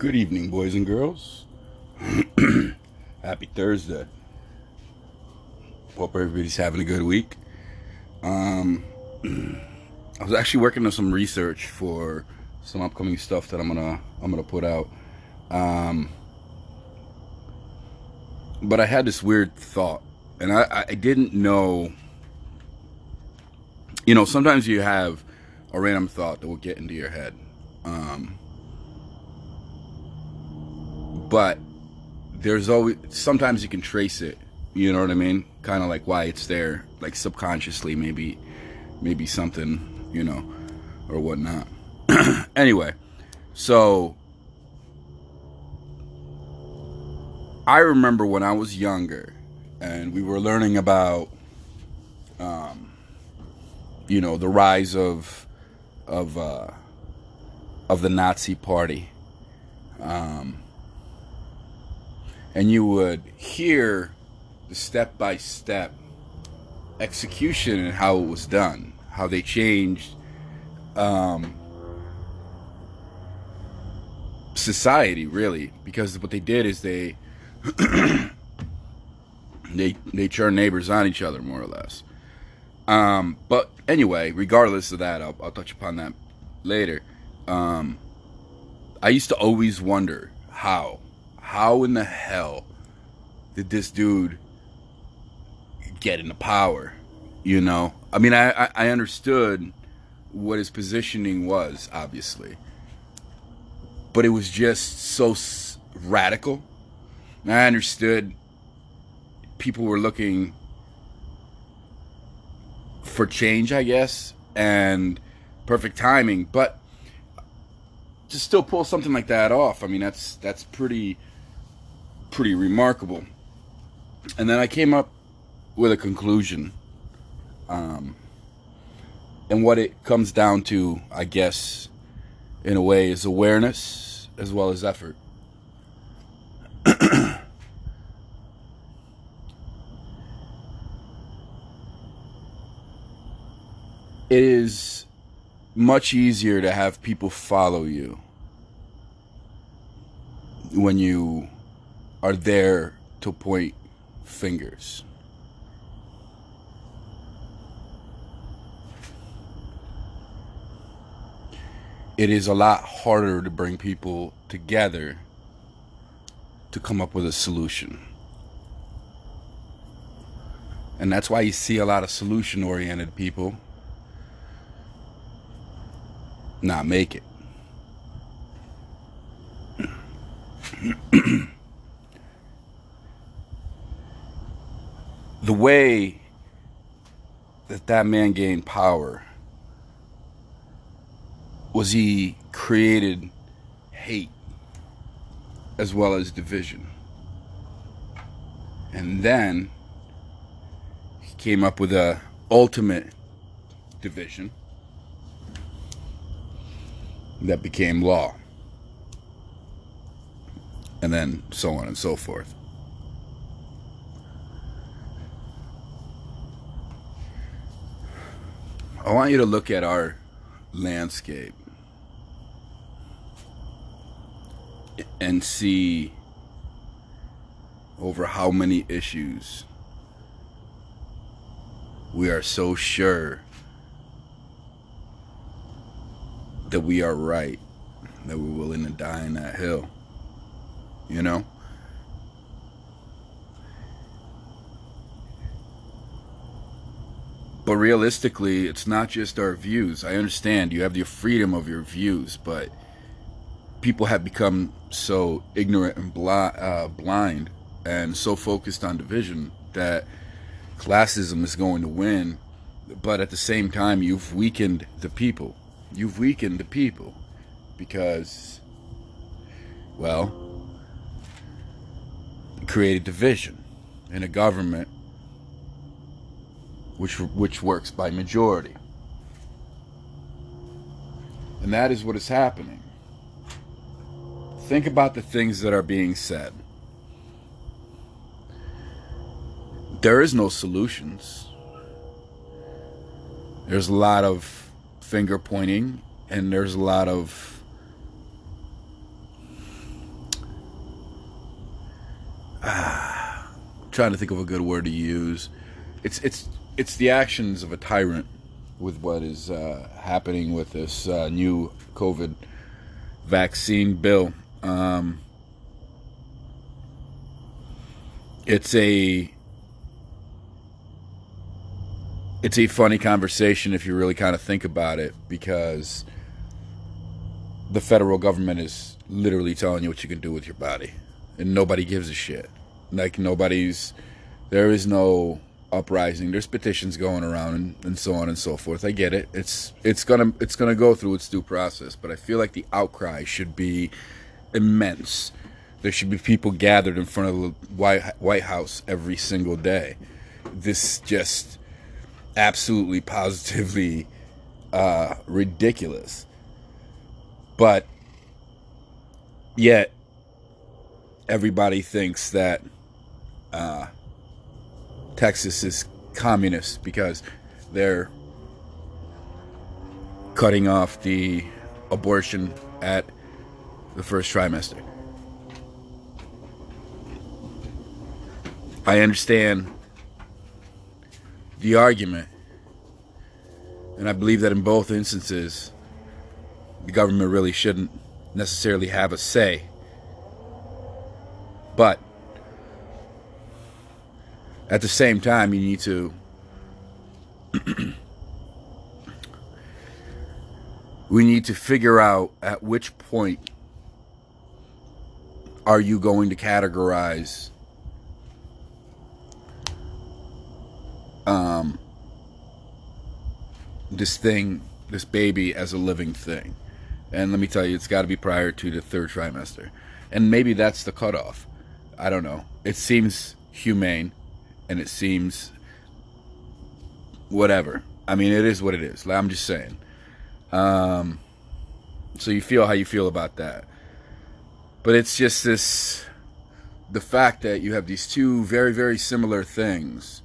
Good evening, boys and girls. Happy Thursday. Hope everybody's having a good week. Um, I was actually working on some research for some upcoming stuff that I'm gonna I'm gonna put out. Um, but I had this weird thought, and I, I didn't know. You know, sometimes you have a random thought that will get into your head. Um, but there's always sometimes you can trace it you know what i mean? Kind of like why it's there like subconsciously maybe maybe something you know or whatnot. Anyway so i remember when i was younger and we were learning about um, you know the rise of of uh, of the nazi party. Um, and you would hear the step by step execution and how it was done, how they changed um, society, really, because what they did is they they they turned neighbors on each other, more or less. Um, but anyway, regardless of that, I'll, I'll touch upon that later. Um, I used to always wonder how how in the hell did this dude get into power? You know, I mean, I, I understood what his positioning was, obviously, but it was just so radical. And I understood people were looking for change, I guess, and perfect timing, but to still pull something like that off, I mean, that's that's pretty pretty remarkable. And then I came up with a conclusion. Um, and what it comes down to, I guess, in a way, is awareness as well as effort. it is much easier to have people follow you when you are there to point fingers. It is a lot harder to bring people together to come up with a solution. And that's why you see a lot of solution oriented people not make it. The way that that man gained power was he created hate as well as division. And then he came up with a ultimate division that became law and then so on and so forth. I want you to look at our landscape and see over how many issues we are so sure that we are right, that we're willing to die in that hill you know? But realistically, it's not just our views. I understand you have the freedom of your views, but people have become so ignorant and bl- uh, blind and so focused on division that classism is going to win. But at the same time, you've weakened the people. You've weakened the people because, well, created division in a government which, which works by majority. And that is what is happening. Think about the things that are being said. There is no solutions. There's a lot of finger pointing and there's a lot of ah, trying to think of a good word to use. It's it's it's the actions of a tyrant with what is uh, happening with this uh, new COVID vaccine bill. Um, it's a it's a funny conversation if you really kind of think about it because the federal government is literally telling you what you can do with your body and nobody gives a shit like nobody's there is no uprising. There's petitions going around and, and so on and so forth. I get it. It's it's gonna it's gonna go through its due process but i feel like the outcry should be immense. There should be people gathered in front of the white, white house every single day. This just absolutely positively uh, ridiculous. But yet, everybody thinks that uh, Texas is communist because they're cutting off the abortion at the first trimester. I understand the argument. And I believe that in both instances, the government really shouldn't necessarily have a say. But at the same time, you need to we need to figure out at which point are you going to categorize um, this thing, this baby, as a living thing. And let me tell you, it's got to be prior to the third trimester. And maybe that's the cutoff. I don't know. It seems humane and it seems whatever. I mean, it is what it is. I'm just saying. Um, so you feel how you feel about that. But it's just this the fact that you have these two very, very similar things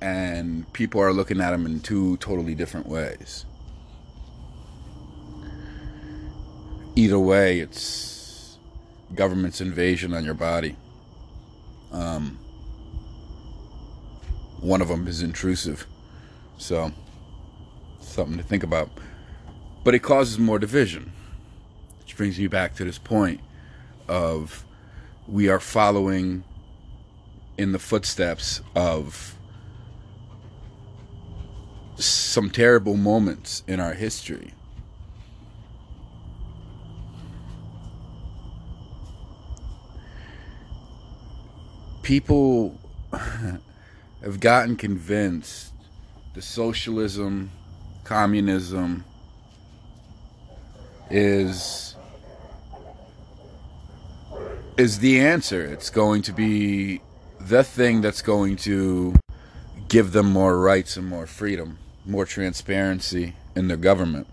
and people are looking at them in two totally different ways. Either way, it's government's invasion on your body. Um, one of them is intrusive, so something to think about. But it causes more division, which brings me back to this point of we are following in the footsteps of some terrible moments in our history. People have gotten convinced the socialism, communism is is the answer. It's going to be the thing that's going to give them more rights and more freedom more transparency in their government.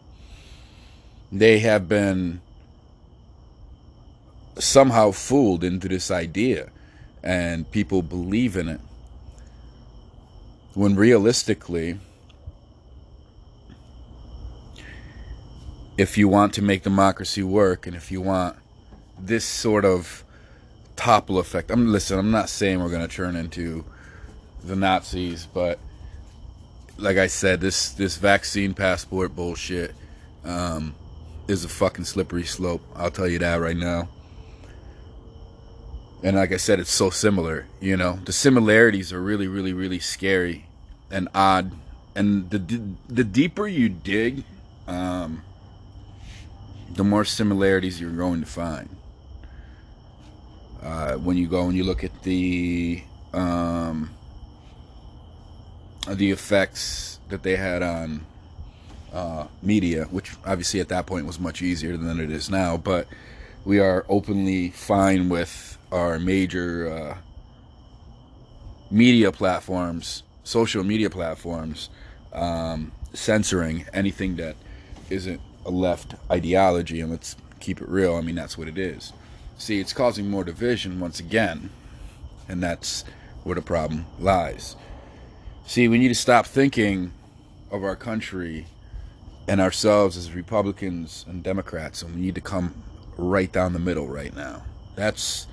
They have been somehow fooled into this idea, and people believe in it. When realistically, if you want to make democracy work and if you want this sort of topple effect, I'm listen, I'm not saying we're going to turn into the Nazis, but like I said, this this vaccine passport bullshit um, is a fucking slippery slope. I'll tell you that right now. And like I said, it's so similar. You know, the similarities are really, really, really scary and odd. And the the deeper you dig, um, the more similarities you're going to find. Uh, when you go and you look at the um, the effects that they had on uh, media, which obviously at that point was much easier than it is now. But we are openly fine with our major uh, media platforms, social media platforms, um, censoring anything that isn't a left ideology. And let's keep it real. I mean, that's what it is. See, it's causing more division once again, and that's where the problem lies. See, we need to stop thinking of our country and ourselves as Republicans and Democrats, and we need to come right down the middle right now. That's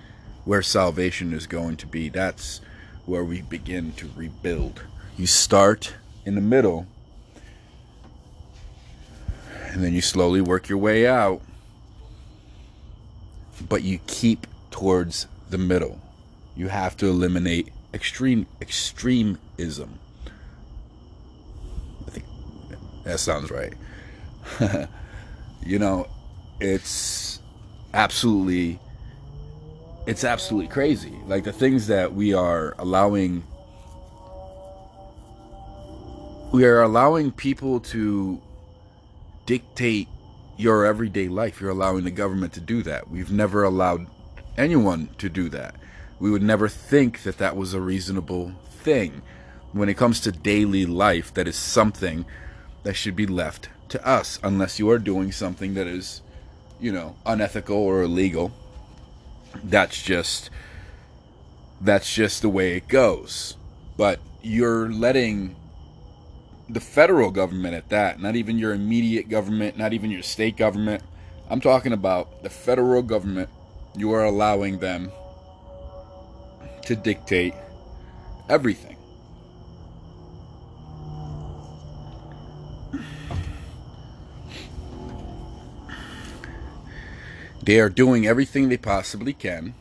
where salvation is going to be. That's where we begin to rebuild. You start in the middle, and then you slowly work your way out, but you keep towards the middle. You have to eliminate extreme extremism. I think that sounds right. you know, it's absolutely it's absolutely crazy. Like the things that we are allowing we are allowing people to dictate your everyday life. You're allowing the government to do that. We've never allowed anyone to do that. We would never think that that was a reasonable thing. When it comes to daily life, that is something that should be left to us, unless you are doing something that is, you know, unethical or illegal. That's just that's just the way it goes. But you're letting the federal government at that, not even your immediate government, not even your state government. I'm talking about the federal government. You are allowing them to dictate everything. They are doing everything they possibly can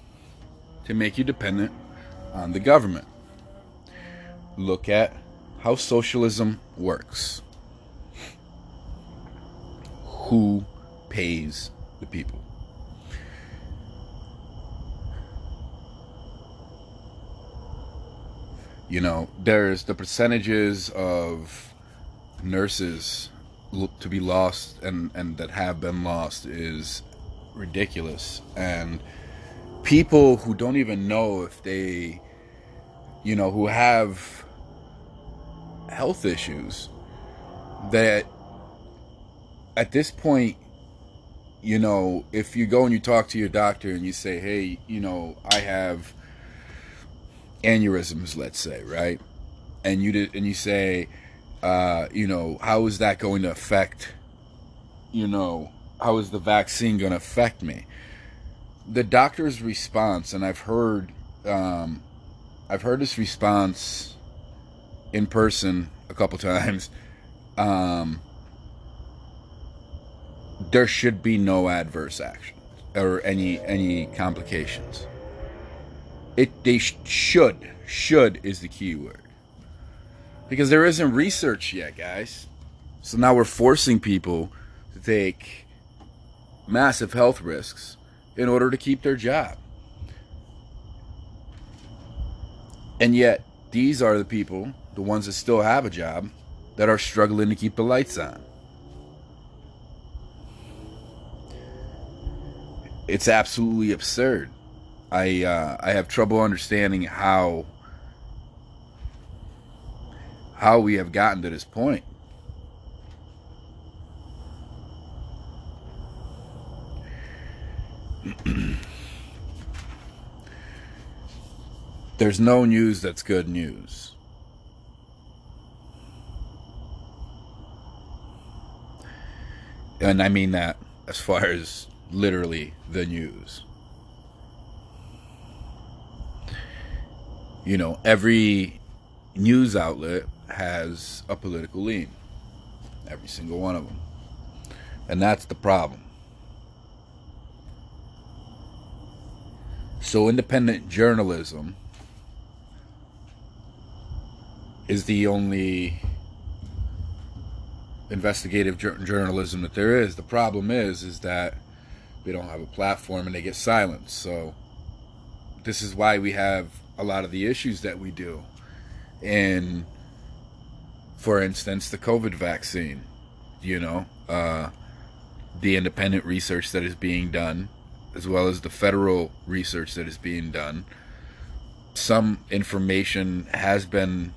to make you dependent on the government. Look at how socialism works. Who pays the people? You know, there's the percentages of nurses to be lost and, and that have been lost is ridiculous. And people who don't even know if they, you know, who have health issues that at this point, you know, if you go and you talk to your doctor and you say, hey, you know, I have aneurysms, let's say, right? And you did, and you say, uh, you know, how is that going to affect, you know, how is the vaccine going to affect me? The doctor's response, and I've heard, um, I've heard this response in person a couple times. Um, there should be no adverse action or any any complications. It they sh- should should is the key word because there isn't research yet, guys. So now we're forcing people to take massive health risks in order to keep their job. And yet, these are the people, the ones that still have a job, that are struggling to keep the lights on. It's absolutely absurd. I uh, I have trouble understanding how how we have gotten to this point. There's no news that's good news. And I mean that as far as literally the news. You know, every news outlet has a political lean. Every single one of them. And that's the problem. So, independent journalism is the only investigative journalism that there is. The problem is, is that we don't have a platform and they get silenced. So, this is why we have a lot of the issues that we do. And, for instance, the COVID vaccine, you know, uh, the independent research that is being done as well as the federal research that is being done. Some information has been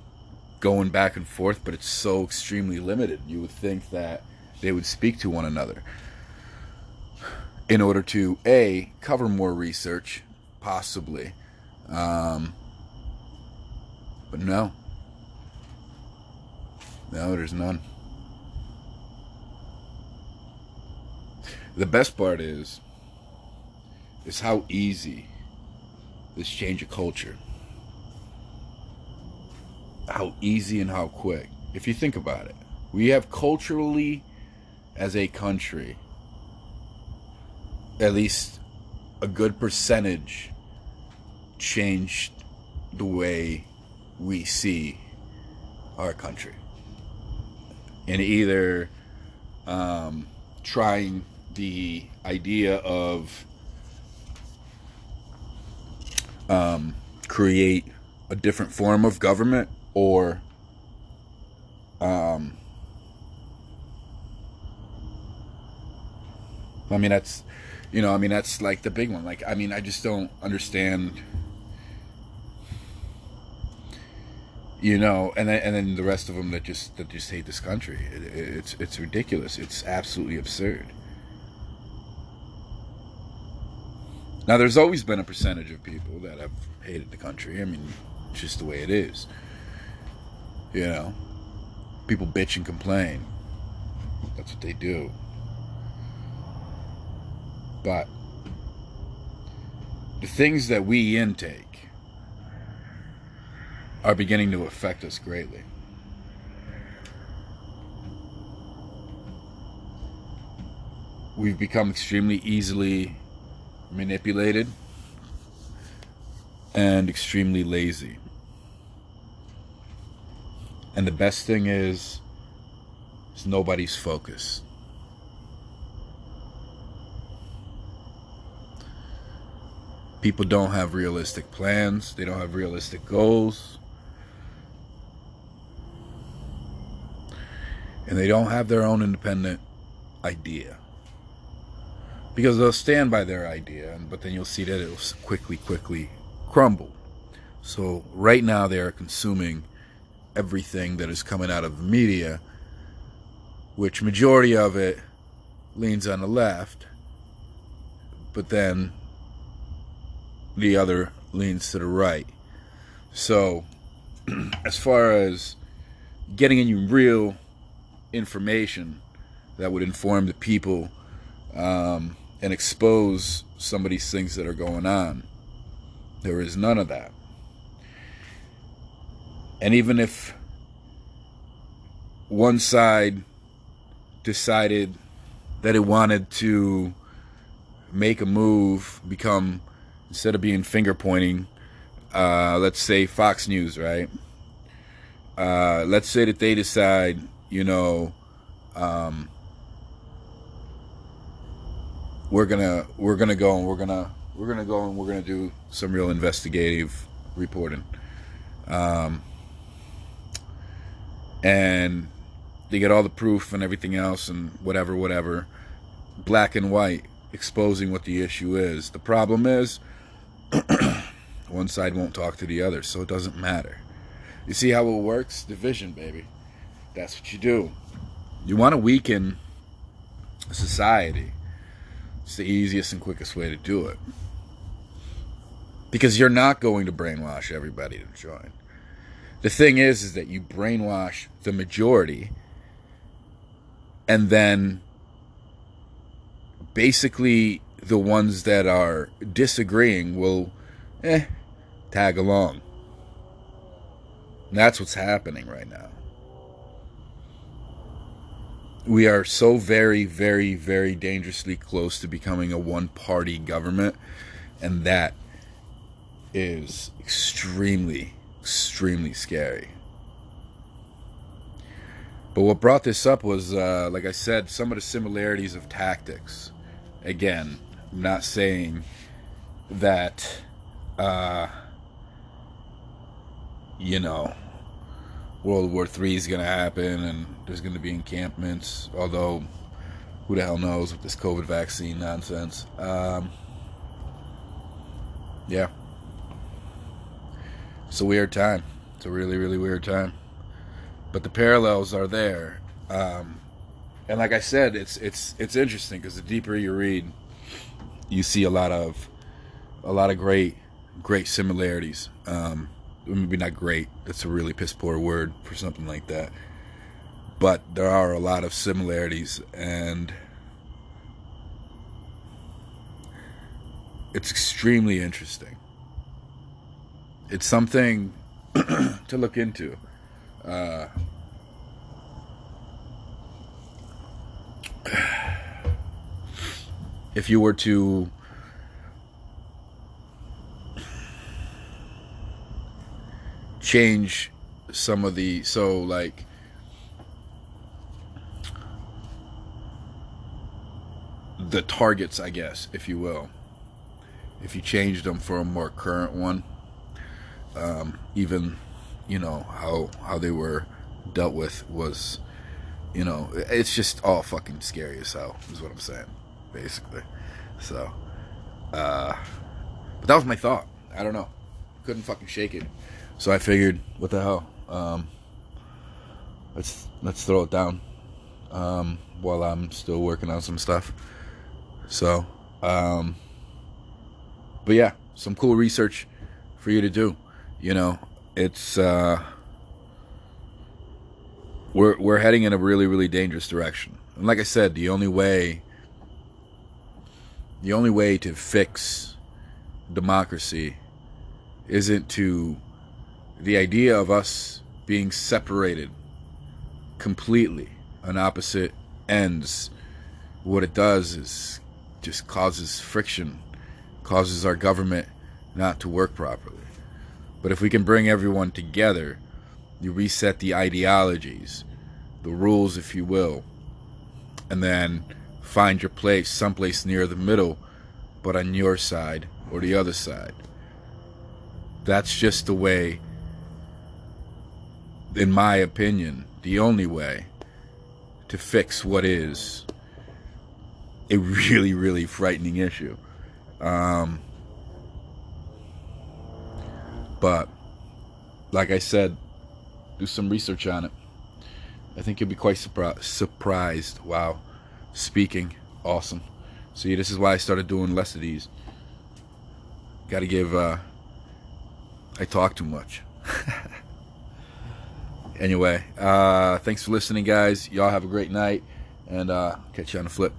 going back and forth, but it's so extremely limited. You would think that they would speak to one another in order to a cover more research, possibly, um, but no, no, there's none. The best part is is how easy this change of culture how easy and how quick. If you think about it, we have culturally, as a country, at least a good percentage changed the way we see our country. And either um, trying the idea of um, create a different form of government or um, I mean that's you know I mean that's like the big one. Like I mean I just don't understand you know and then, and then the rest of them that just that just hate this country. It, it's it's ridiculous. It's absolutely absurd. Now there's always been a percentage of people that have hated the country. I mean just the way it is you know, people bitch and complain. That's what they do. But the things that we intake are beginning to affect us greatly. We've become extremely easily manipulated and extremely lazy. And the best thing is, is nobody's focus. People don't have realistic plans. They don't have realistic goals. And they don't have their own independent idea. Because they'll stand by their idea, but then you'll see that it'll quickly, quickly crumble. So right now they are consuming everything that is coming out of the media, which majority of it leans on the left, but then the other leans to the right. So, as far as getting any real information that would inform the people um, and expose some of these things that are going on, there is none of that. And even if one side decided that it wanted to make a move, become, instead of being finger pointing, uh, let's say Fox News, right? Uh, let's say that they decide, you know, um, we're gonna we're gonna go and we're gonna we're gonna go and we're gonna do some real investigative reporting. Um, and they get all the proof and everything else and whatever, whatever, black and white, exposing what the issue is. The problem is, one side won't talk to the other, so it doesn't matter. You see how it works? Division, baby. That's what you do. You want to weaken society. It's the easiest and quickest way to do it. Because you're not going to brainwash everybody to join. The thing is, is that you brainwash the majority, and then basically the ones that are disagreeing will, eh, tag along. And that's what's happening right now. We are so very, very, very dangerously close to becoming a one party government, and that is extremely extremely scary. But what brought this up was, uh, like I said, some of the similarities of tactics. Again, I'm not saying that, uh, you know, World War III is going to happen and there's going to be encampments, although who the hell knows with this COVID vaccine nonsense. Um, yeah. It's a weird time. It's a really, really weird time. But the parallels are there. Um, and like I said, it's it's it's interesting because the deeper you read, you see a lot of a lot of great great similarities. Um, maybe not great. That's a really piss poor word for something like that. But there are a lot of similarities, and it's extremely interesting it's something to look into. Uh, if you were to change some of the so like the targets i guess if you will if you changed them for a more current one um, even you know how how they were dealt with was you know it's just all fucking scary as hell is what i'm saying basically. So uh but that was my thought. I don't know. Couldn't fucking shake it. So i figured what the hell? Um let's let's throw it down um while i'm still working on some stuff. So um but yeah some cool research for you to do you know it's uh we're we're heading in a really really dangerous direction. And like i said the only way the only way to fix democracy isn't to the idea of us being separated completely on opposite ends what it does is just causes friction causes our government not to work properly but if we can bring everyone together you reset the ideologies the rules if you will and then find your place someplace near the middle but on your side or the other side. That's just the way in my opinion the only way to fix what is a really really frightening issue. Um, but like i said do some research on it I think you'll be quite surpri- surprised. Wow. Speaking. Awesome. See, this is why I started doing less of these. Got to give, uh, I talk too much. anyway, uh, thanks for listening, guys. Y'all have a great night, and uh, catch you on the flip.